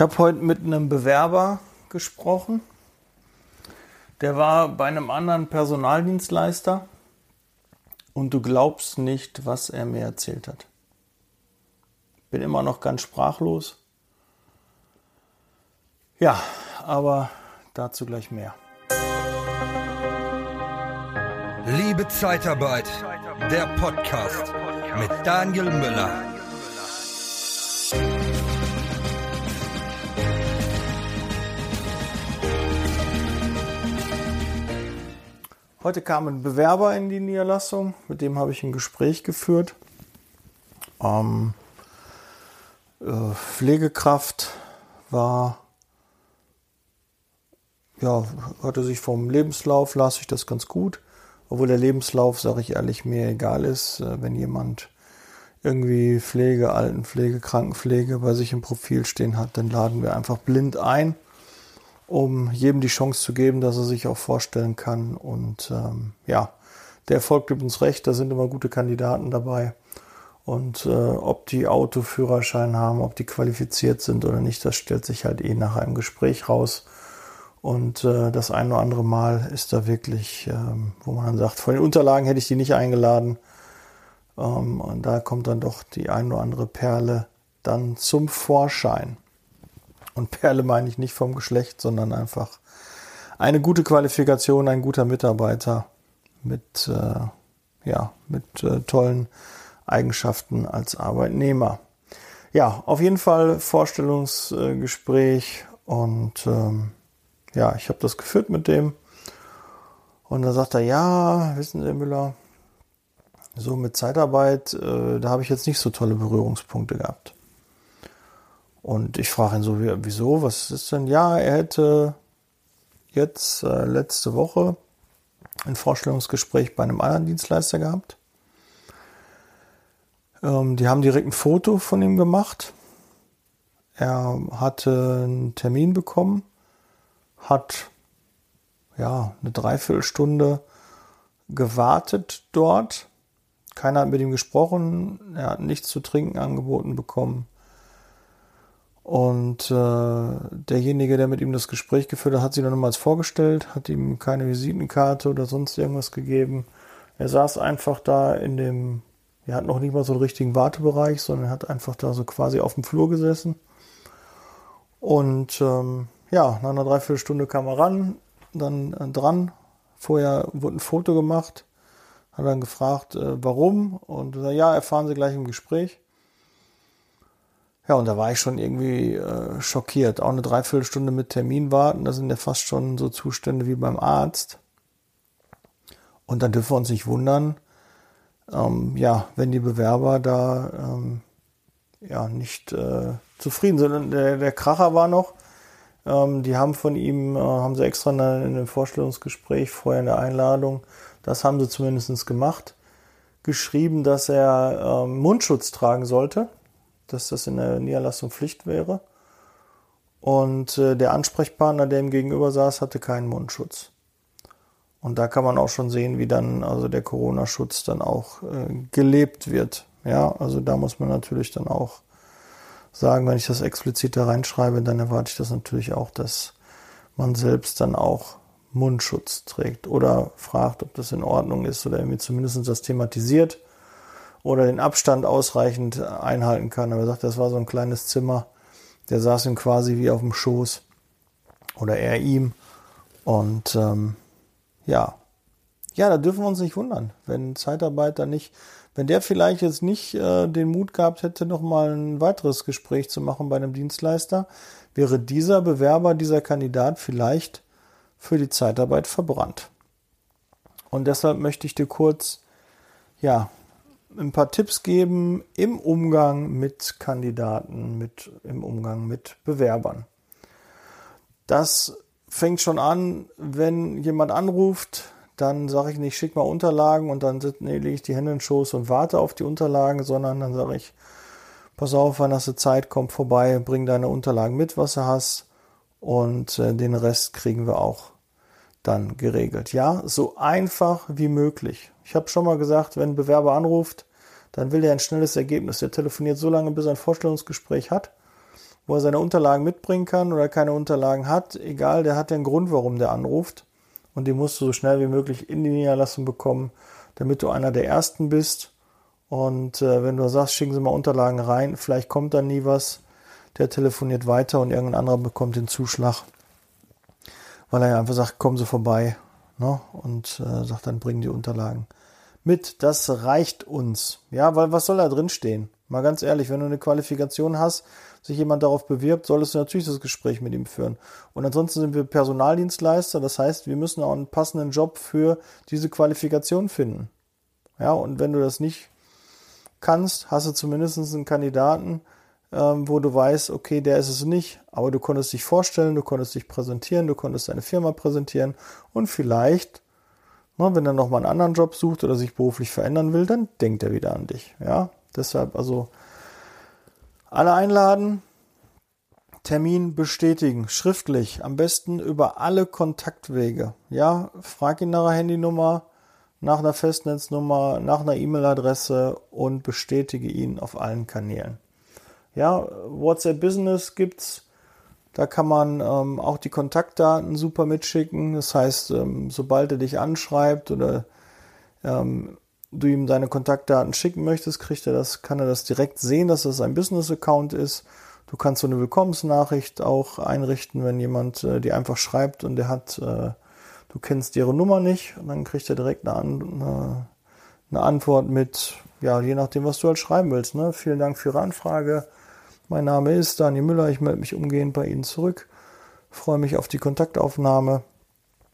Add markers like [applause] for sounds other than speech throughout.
Ich habe heute mit einem Bewerber gesprochen. Der war bei einem anderen Personaldienstleister und du glaubst nicht, was er mir erzählt hat. Bin immer noch ganz sprachlos. Ja, aber dazu gleich mehr. Liebe Zeitarbeit, der Podcast mit Daniel Müller. Heute kam ein Bewerber in die Niederlassung, mit dem habe ich ein Gespräch geführt. Ähm, äh, Pflegekraft war, ja, hatte sich vom Lebenslauf, las ich das ganz gut. Obwohl der Lebenslauf, sage ich ehrlich, mir egal ist, äh, wenn jemand irgendwie Pflege, Altenpflege, Krankenpflege bei sich im Profil stehen hat, dann laden wir einfach blind ein um jedem die Chance zu geben, dass er sich auch vorstellen kann. Und ähm, ja, der Erfolg gibt uns recht, da sind immer gute Kandidaten dabei. Und äh, ob die Autoführerschein haben, ob die qualifiziert sind oder nicht, das stellt sich halt eh nach einem Gespräch raus. Und äh, das ein oder andere Mal ist da wirklich, ähm, wo man dann sagt, von den Unterlagen hätte ich die nicht eingeladen. Ähm, und da kommt dann doch die ein oder andere Perle dann zum Vorschein. Und Perle meine ich nicht vom Geschlecht, sondern einfach eine gute Qualifikation, ein guter Mitarbeiter mit, äh, ja, mit äh, tollen Eigenschaften als Arbeitnehmer. Ja, auf jeden Fall Vorstellungsgespräch und ähm, ja, ich habe das geführt mit dem. Und dann sagt er, ja, wissen Sie, Müller, so mit Zeitarbeit, äh, da habe ich jetzt nicht so tolle Berührungspunkte gehabt. Und ich frage ihn so, wieso, was ist denn? Ja, er hätte jetzt äh, letzte Woche ein Vorstellungsgespräch bei einem anderen Dienstleister gehabt. Ähm, die haben direkt ein Foto von ihm gemacht. Er hatte einen Termin bekommen, hat ja eine Dreiviertelstunde gewartet dort. Keiner hat mit ihm gesprochen. Er hat nichts zu trinken angeboten bekommen. Und äh, derjenige, der mit ihm das Gespräch geführt hat, hat sich dann nochmals vorgestellt, hat ihm keine Visitenkarte oder sonst irgendwas gegeben. Er saß einfach da in dem, er hat noch nicht mal so einen richtigen Wartebereich, sondern er hat einfach da so quasi auf dem Flur gesessen. Und ähm, ja, nach einer Dreiviertelstunde kam er ran, dann äh, dran. Vorher wurde ein Foto gemacht, hat dann gefragt, äh, warum. Und ja, erfahren Sie gleich im Gespräch. Ja, und da war ich schon irgendwie äh, schockiert. Auch eine Dreiviertelstunde mit Termin warten, das sind ja fast schon so Zustände wie beim Arzt. Und dann dürfen wir uns nicht wundern, ähm, ja, wenn die Bewerber da ähm, ja nicht äh, zufrieden sind. Und der, der Kracher war noch, ähm, die haben von ihm, äh, haben sie extra in einem Vorstellungsgespräch, vorher in der Einladung, das haben sie zumindest gemacht, geschrieben, dass er ähm, Mundschutz tragen sollte dass das in der Niederlassung Pflicht wäre. Und äh, der Ansprechpartner, der ihm gegenüber saß, hatte keinen Mundschutz. Und da kann man auch schon sehen, wie dann also der Corona-Schutz dann auch äh, gelebt wird. Ja, also da muss man natürlich dann auch sagen, wenn ich das explizit da reinschreibe, dann erwarte ich das natürlich auch, dass man selbst dann auch Mundschutz trägt oder fragt, ob das in Ordnung ist oder irgendwie zumindest das thematisiert oder den Abstand ausreichend einhalten kann. Aber er sagt, das war so ein kleines Zimmer. Der saß ihm quasi wie auf dem Schoß oder er ihm. Und ähm, ja, ja, da dürfen wir uns nicht wundern, wenn Zeitarbeiter nicht, wenn der vielleicht jetzt nicht äh, den Mut gehabt hätte, nochmal ein weiteres Gespräch zu machen bei einem Dienstleister, wäre dieser Bewerber, dieser Kandidat vielleicht für die Zeitarbeit verbrannt. Und deshalb möchte ich dir kurz, ja, ein paar Tipps geben im Umgang mit Kandidaten, mit, im Umgang mit Bewerbern. Das fängt schon an, wenn jemand anruft, dann sage ich nicht, schick mal Unterlagen und dann nee, lege ich die Hände in den Schoß und warte auf die Unterlagen, sondern dann sage ich, pass auf, wenn das eine Zeit kommt vorbei, bring deine Unterlagen mit, was du hast und äh, den Rest kriegen wir auch dann geregelt. Ja, so einfach wie möglich. Ich habe schon mal gesagt, wenn ein Bewerber anruft, dann will er ein schnelles Ergebnis. Der telefoniert so lange, bis er ein Vorstellungsgespräch hat. wo er seine Unterlagen mitbringen kann oder keine Unterlagen hat, egal, der hat ja einen Grund, warum der anruft. Und die musst du so schnell wie möglich in die Niederlassung bekommen, damit du einer der Ersten bist. Und äh, wenn du sagst, schicken Sie mal Unterlagen rein, vielleicht kommt dann nie was, der telefoniert weiter und irgendein anderer bekommt den Zuschlag, weil er einfach sagt, kommen Sie vorbei ne? und äh, sagt, dann bringen die Unterlagen mit. Das reicht uns. Ja, weil was soll da drin stehen? Mal ganz ehrlich, wenn du eine Qualifikation hast, sich jemand darauf bewirbt, solltest du natürlich das Gespräch mit ihm führen. Und ansonsten sind wir Personaldienstleister, das heißt, wir müssen auch einen passenden Job für diese Qualifikation finden. Ja, und wenn du das nicht kannst, hast du zumindest einen Kandidaten, ähm, wo du weißt, okay, der ist es nicht, aber du konntest dich vorstellen, du konntest dich präsentieren, du konntest deine Firma präsentieren und vielleicht, ne, wenn er nochmal einen anderen Job sucht oder sich beruflich verändern will, dann denkt er wieder an dich. Ja, deshalb also alle einladen, Termin bestätigen, schriftlich, am besten über alle Kontaktwege. Ja, frag ihn nach einer Handynummer, nach einer Festnetznummer, nach einer E-Mail-Adresse und bestätige ihn auf allen Kanälen. Ja, WhatsApp Business gibt's. Da kann man ähm, auch die Kontaktdaten super mitschicken. Das heißt, ähm, sobald er dich anschreibt oder ähm, du ihm deine Kontaktdaten schicken möchtest, kriegt er das, kann er das direkt sehen, dass das ein Business-Account ist. Du kannst so eine Willkommensnachricht auch einrichten, wenn jemand äh, dir einfach schreibt und der hat, äh, du kennst ihre Nummer nicht und dann kriegt er direkt eine, eine, eine, Antwort mit, ja, je nachdem, was du halt schreiben willst. Ne? Vielen Dank für Ihre Anfrage. Mein Name ist Daniel Müller, ich melde mich umgehend bei Ihnen zurück, freue mich auf die Kontaktaufnahme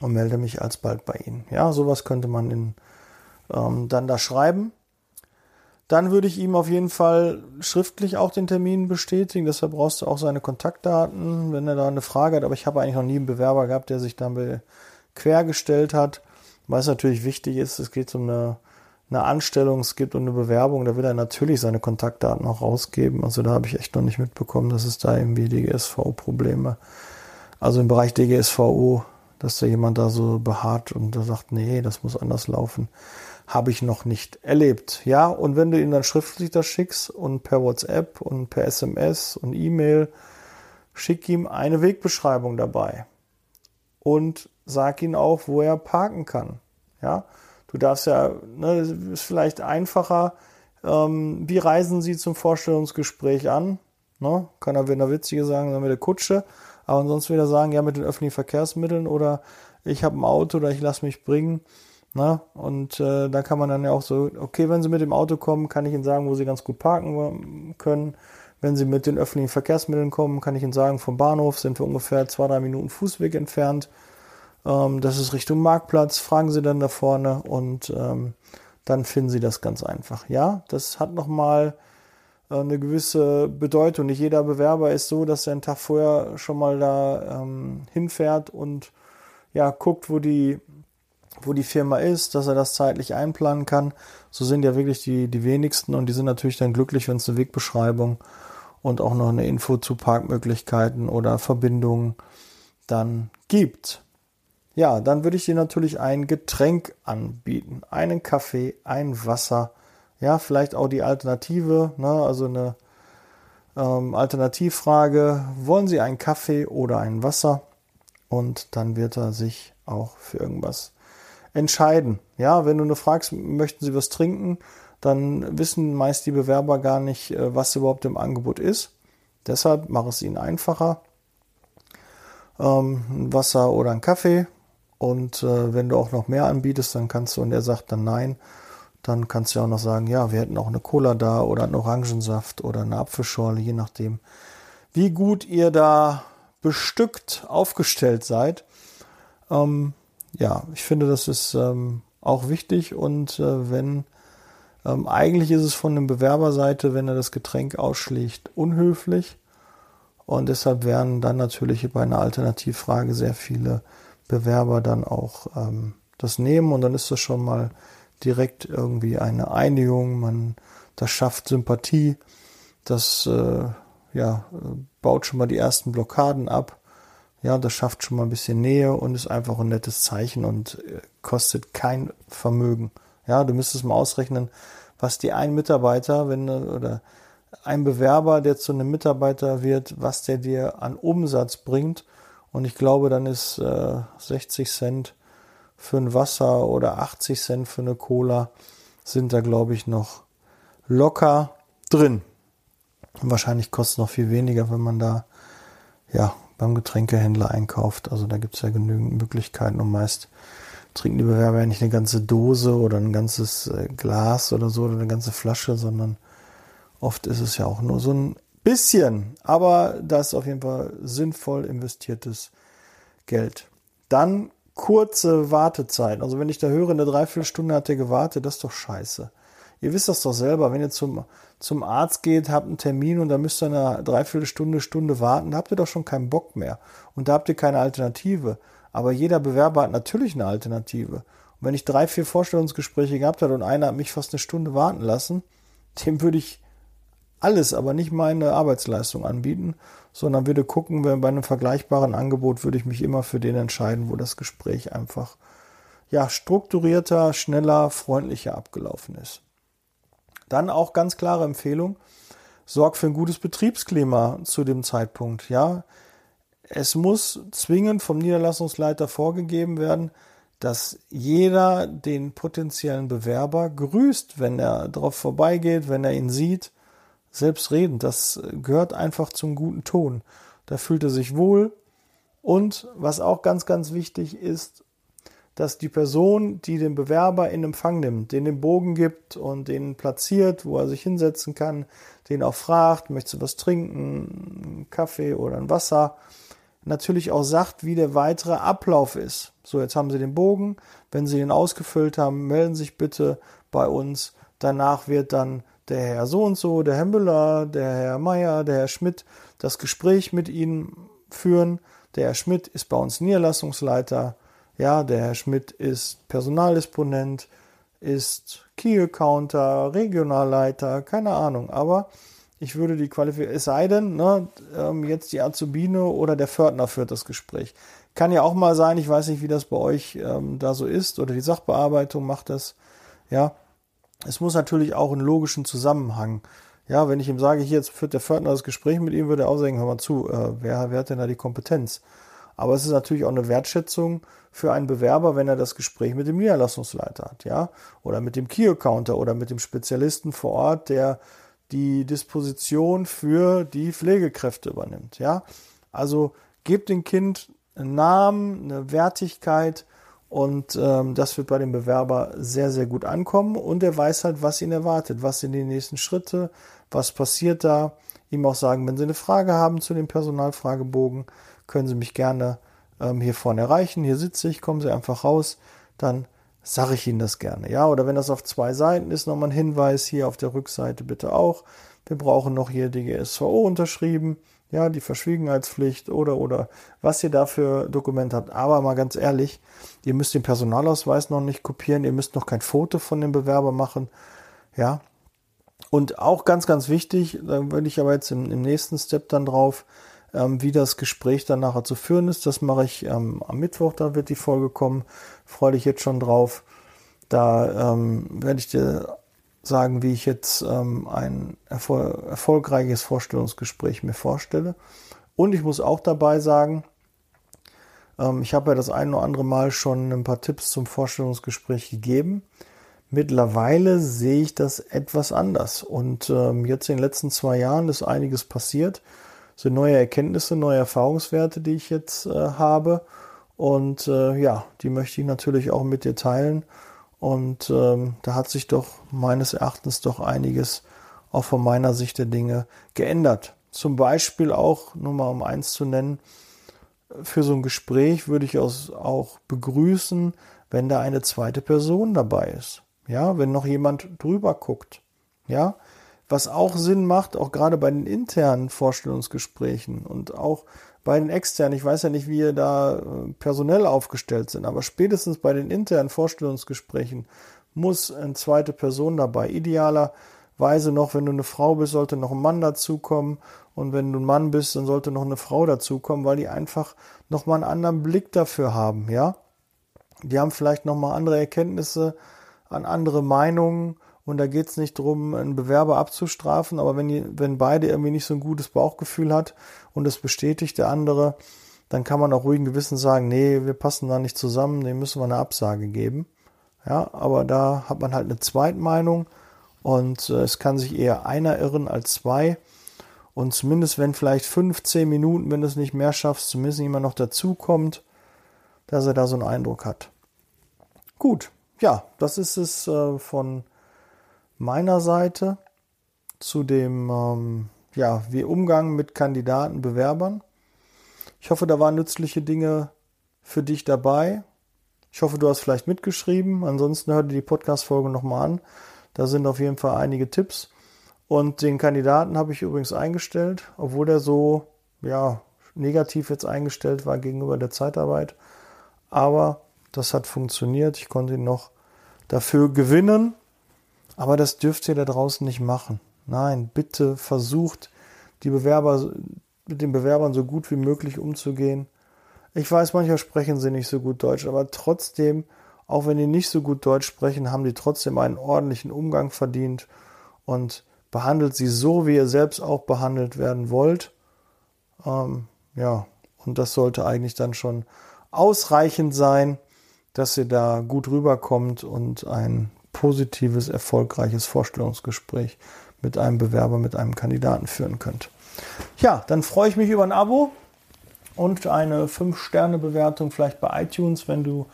und melde mich alsbald bei Ihnen. Ja, sowas könnte man in ähm, dann da schreiben. Dann würde ich ihm auf jeden Fall schriftlich auch den Termin bestätigen. Deshalb brauchst du auch seine Kontaktdaten, wenn er da eine Frage hat. Aber ich habe eigentlich noch nie einen Bewerber gehabt, der sich dann quergestellt hat. Was natürlich wichtig ist, es geht um eine, eine Anstellung, es gibt um eine Bewerbung. Da will er natürlich seine Kontaktdaten auch rausgeben. Also da habe ich echt noch nicht mitbekommen, dass es da irgendwie DGSV-Probleme, also im Bereich DGSVO, dass da jemand da so beharrt und da sagt, nee, das muss anders laufen habe ich noch nicht erlebt. Ja, und wenn du ihn dann schriftlich das schickst und per WhatsApp und per SMS und E-Mail, schick ihm eine Wegbeschreibung dabei und sag ihm auch, wo er parken kann. Ja, du darfst ja, ne, ist vielleicht einfacher. Ähm, wie reisen Sie zum Vorstellungsgespräch an? Ne? Kann er wieder witzige sagen, dann mit der Kutsche. Aber ansonsten wieder sagen, ja, mit den öffentlichen Verkehrsmitteln oder ich habe ein Auto oder ich lasse mich bringen. Na, und äh, da kann man dann ja auch so, okay, wenn Sie mit dem Auto kommen, kann ich Ihnen sagen, wo Sie ganz gut parken können. Wenn Sie mit den öffentlichen Verkehrsmitteln kommen, kann ich Ihnen sagen, vom Bahnhof sind wir ungefähr zwei, drei Minuten Fußweg entfernt. Ähm, das ist Richtung Marktplatz. Fragen Sie dann da vorne und ähm, dann finden Sie das ganz einfach. Ja, das hat nochmal äh, eine gewisse Bedeutung. Nicht jeder Bewerber ist so, dass er einen Tag vorher schon mal da ähm, hinfährt und ja, guckt, wo die wo die Firma ist, dass er das zeitlich einplanen kann. So sind ja wirklich die, die wenigsten und die sind natürlich dann glücklich, wenn es eine Wegbeschreibung und auch noch eine Info zu Parkmöglichkeiten oder Verbindungen dann gibt. Ja, dann würde ich dir natürlich ein Getränk anbieten. Einen Kaffee, ein Wasser. Ja, vielleicht auch die Alternative, ne? also eine ähm, Alternativfrage. Wollen Sie einen Kaffee oder ein Wasser? Und dann wird er sich auch für irgendwas entscheiden. Ja, wenn du nur fragst, möchten sie was trinken, dann wissen meist die Bewerber gar nicht, äh, was überhaupt im Angebot ist. Deshalb mache es ihnen einfacher. Ähm, ein Wasser oder ein Kaffee. Und äh, wenn du auch noch mehr anbietest, dann kannst du, und er sagt dann nein, dann kannst du auch noch sagen, ja, wir hätten auch eine Cola da oder einen Orangensaft oder eine Apfelschorle, je nachdem, wie gut ihr da bestückt aufgestellt seid. Ähm, ja, ich finde, das ist ähm, auch wichtig und äh, wenn ähm, eigentlich ist es von der Bewerberseite, wenn er das Getränk ausschlägt, unhöflich und deshalb werden dann natürlich bei einer Alternativfrage sehr viele Bewerber dann auch ähm, das nehmen und dann ist das schon mal direkt irgendwie eine Einigung, man das schafft Sympathie, das äh, ja, baut schon mal die ersten Blockaden ab ja, das schafft schon mal ein bisschen Nähe und ist einfach ein nettes Zeichen und äh, kostet kein Vermögen. Ja, du müsstest mal ausrechnen, was die ein Mitarbeiter, wenn oder ein Bewerber, der zu einem Mitarbeiter wird, was der dir an Umsatz bringt. Und ich glaube, dann ist äh, 60 Cent für ein Wasser oder 80 Cent für eine Cola sind da, glaube ich, noch locker drin. Und wahrscheinlich kostet es noch viel weniger, wenn man da ja beim Getränkehändler einkauft. Also da gibt es ja genügend Möglichkeiten und meist trinken die Bewerber ja nicht eine ganze Dose oder ein ganzes äh, Glas oder so oder eine ganze Flasche, sondern oft ist es ja auch nur so ein bisschen. Aber das ist auf jeden Fall sinnvoll investiertes Geld. Dann kurze Wartezeit. Also wenn ich da höre, eine Dreiviertelstunde hat der gewartet, das ist doch scheiße. Ihr wisst das doch selber, wenn ihr zum, zum Arzt geht, habt einen Termin und da müsst ihr eine Dreiviertelstunde, Stunde warten, da habt ihr doch schon keinen Bock mehr. Und da habt ihr keine Alternative. Aber jeder Bewerber hat natürlich eine Alternative. Und wenn ich drei, vier Vorstellungsgespräche gehabt habe und einer hat mich fast eine Stunde warten lassen, [laughs] dem würde ich alles, aber nicht meine Arbeitsleistung anbieten, sondern würde gucken, wenn bei einem vergleichbaren Angebot würde ich mich immer für den entscheiden, wo das Gespräch einfach ja strukturierter, schneller, freundlicher abgelaufen ist. Dann auch ganz klare Empfehlung, sorg für ein gutes Betriebsklima zu dem Zeitpunkt, ja. Es muss zwingend vom Niederlassungsleiter vorgegeben werden, dass jeder den potenziellen Bewerber grüßt, wenn er darauf vorbeigeht, wenn er ihn sieht. Selbstredend, das gehört einfach zum guten Ton. Da fühlt er sich wohl. Und was auch ganz, ganz wichtig ist, dass die Person, die den Bewerber in Empfang nimmt, den den Bogen gibt und den platziert, wo er sich hinsetzen kann, den auch fragt, möchtest du was trinken, einen Kaffee oder ein Wasser, natürlich auch sagt, wie der weitere Ablauf ist. So, jetzt haben Sie den Bogen. Wenn Sie ihn ausgefüllt haben, melden Sie sich bitte bei uns. Danach wird dann der Herr so und so, der Herr Müller, der Herr Meier, der Herr Schmidt das Gespräch mit Ihnen führen. Der Herr Schmidt ist bei uns Niederlassungsleiter. Ja, der Herr Schmidt ist Personaldisponent, ist Key Accounter, Regionalleiter, keine Ahnung. Aber ich würde die Qualifikation, es sei denn, ne, ähm, jetzt die Azubine oder der Fördner führt das Gespräch. Kann ja auch mal sein, ich weiß nicht, wie das bei euch ähm, da so ist, oder die Sachbearbeitung macht das, ja. Es muss natürlich auch einen logischen Zusammenhang. Ja, wenn ich ihm sage, hier jetzt führt der Fördner das Gespräch mit ihm, würde er auch sagen, hör mal zu, äh, wer, wer hat denn da die Kompetenz? Aber es ist natürlich auch eine Wertschätzung für einen Bewerber, wenn er das Gespräch mit dem Niederlassungsleiter hat, ja, oder mit dem Key-Accounter oder mit dem Spezialisten vor Ort, der die Disposition für die Pflegekräfte übernimmt. Ja, also gebt dem Kind einen Namen, eine Wertigkeit und ähm, das wird bei dem Bewerber sehr, sehr gut ankommen und er weiß halt, was ihn erwartet, was sind die nächsten Schritte, was passiert da. Ihm auch sagen, wenn Sie eine Frage haben zu dem Personalfragebogen, können Sie mich gerne ähm, hier vorne erreichen. Hier sitze ich, kommen Sie einfach raus, dann sage ich Ihnen das gerne. Ja, oder wenn das auf zwei Seiten ist, nochmal ein Hinweis hier auf der Rückseite bitte auch. Wir brauchen noch hier die GSVO unterschrieben, ja, die Verschwiegenheitspflicht oder oder was ihr da für Dokumente habt. Aber mal ganz ehrlich, ihr müsst den Personalausweis noch nicht kopieren, ihr müsst noch kein Foto von dem Bewerber machen, ja. Und auch ganz, ganz wichtig, da würde ich aber jetzt im, im nächsten Step dann drauf, ähm, wie das Gespräch dann nachher zu führen ist. Das mache ich ähm, am Mittwoch, da wird die Folge kommen. Freue dich jetzt schon drauf. Da ähm, werde ich dir sagen, wie ich jetzt ähm, ein erfol erfolgreiches Vorstellungsgespräch mir vorstelle. Und ich muss auch dabei sagen, ähm, ich habe ja das ein oder andere Mal schon ein paar Tipps zum Vorstellungsgespräch gegeben. Mittlerweile sehe ich das etwas anders. Und ähm, jetzt in den letzten zwei Jahren ist einiges passiert sind neue Erkenntnisse, neue Erfahrungswerte, die ich jetzt äh, habe. Und äh, ja, die möchte ich natürlich auch mit dir teilen. Und ähm, da hat sich doch meines Erachtens doch einiges auch von meiner Sicht der Dinge geändert. Zum Beispiel auch, nur mal um eins zu nennen, für so ein Gespräch würde ich auch begrüßen, wenn da eine zweite Person dabei ist. Ja, wenn noch jemand drüber guckt. Ja, was auch Sinn macht, auch gerade bei den internen Vorstellungsgesprächen und auch bei den externen. Ich weiß ja nicht, wie ihr da äh, personell aufgestellt sind, aber spätestens bei den internen Vorstellungsgesprächen muss eine zweite Person dabei. Idealerweise noch, wenn du eine Frau bist, sollte noch ein Mann dazukommen. Und wenn du ein Mann bist, dann sollte noch eine Frau dazukommen, weil die einfach nochmal einen anderen Blick dafür haben, ja. Die haben vielleicht nochmal andere Erkenntnisse, an andere Meinungen Und da geht es nicht darum, einen Bewerber abzustrafen, aber wenn, die, wenn beide irgendwie nicht so ein gutes Bauchgefühl hat und es bestätigt der andere, dann kann man auch ruhigen Gewissen sagen, nee, wir passen da nicht zusammen, dem müssen wir eine Absage geben. Ja, aber da hat man halt eine Zweitmeinung und äh, es kann sich eher einer irren als zwei. Und zumindest wenn vielleicht fünf, zehn Minuten, wenn du es nicht mehr schaffst, zumindest jemand noch dazukommt, dass er da so einen Eindruck hat. Gut, ja, das ist es äh, von meiner Seite zu dem ähm, ja, wie Umgang mit Kandidaten, Bewerbern. Ich hoffe, da waren nützliche Dinge für dich dabei. Ich hoffe, du hast vielleicht mitgeschrieben. Ansonsten hör dir die Podcast-Folge nochmal an. Da sind auf jeden Fall einige Tipps. Und den Kandidaten habe ich übrigens eingestellt, obwohl der so ja, negativ jetzt eingestellt war gegenüber der Zeitarbeit. Aber das hat funktioniert. Ich konnte ihn noch dafür gewinnen. Aber das dürft ihr da draußen nicht machen. Nein, bitte versucht, die Bewerber, mit den Bewerbern so gut wie möglich umzugehen. Ich weiß, manchmal sprechen sie nicht so gut Deutsch, aber trotzdem, auch wenn die nicht so gut Deutsch sprechen, haben die trotzdem einen ordentlichen Umgang verdient und behandelt sie so, wie ihr selbst auch behandelt werden wollt. Ähm, ja, und das sollte eigentlich dann schon ausreichend sein, dass ihr da gut rüberkommt und ein positives, erfolgreiches Vorstellungsgespräch mit einem Bewerber, mit einem Kandidaten führen könnt. Ja, dann freue ich mich über ein Abo und eine 5-Sterne-Bewertung vielleicht bei iTunes, wenn du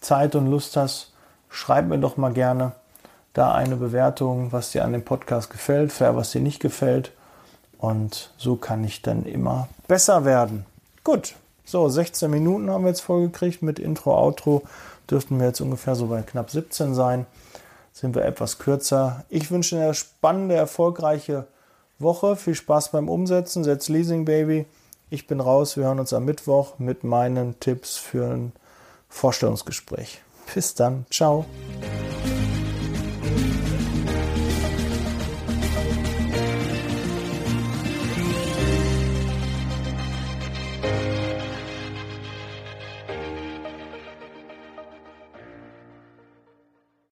Zeit und Lust hast. Schreib mir doch mal gerne da eine Bewertung, was dir an dem Podcast gefällt, fair, was dir nicht gefällt. Und so kann ich dann immer besser werden. Gut, so 16 Minuten haben wir jetzt vollgekriegt mit Intro, Outro. Dürften wir jetzt ungefähr so bei knapp 17 sein sind wir etwas kürzer. Ich wünsche eine spannende, erfolgreiche Woche. Viel Spaß beim Umsetzen. Setz Leasing Baby. Ich bin raus. Wir hören uns am Mittwoch mit meinen Tipps für ein Vorstellungsgespräch. Bis dann. Ciao.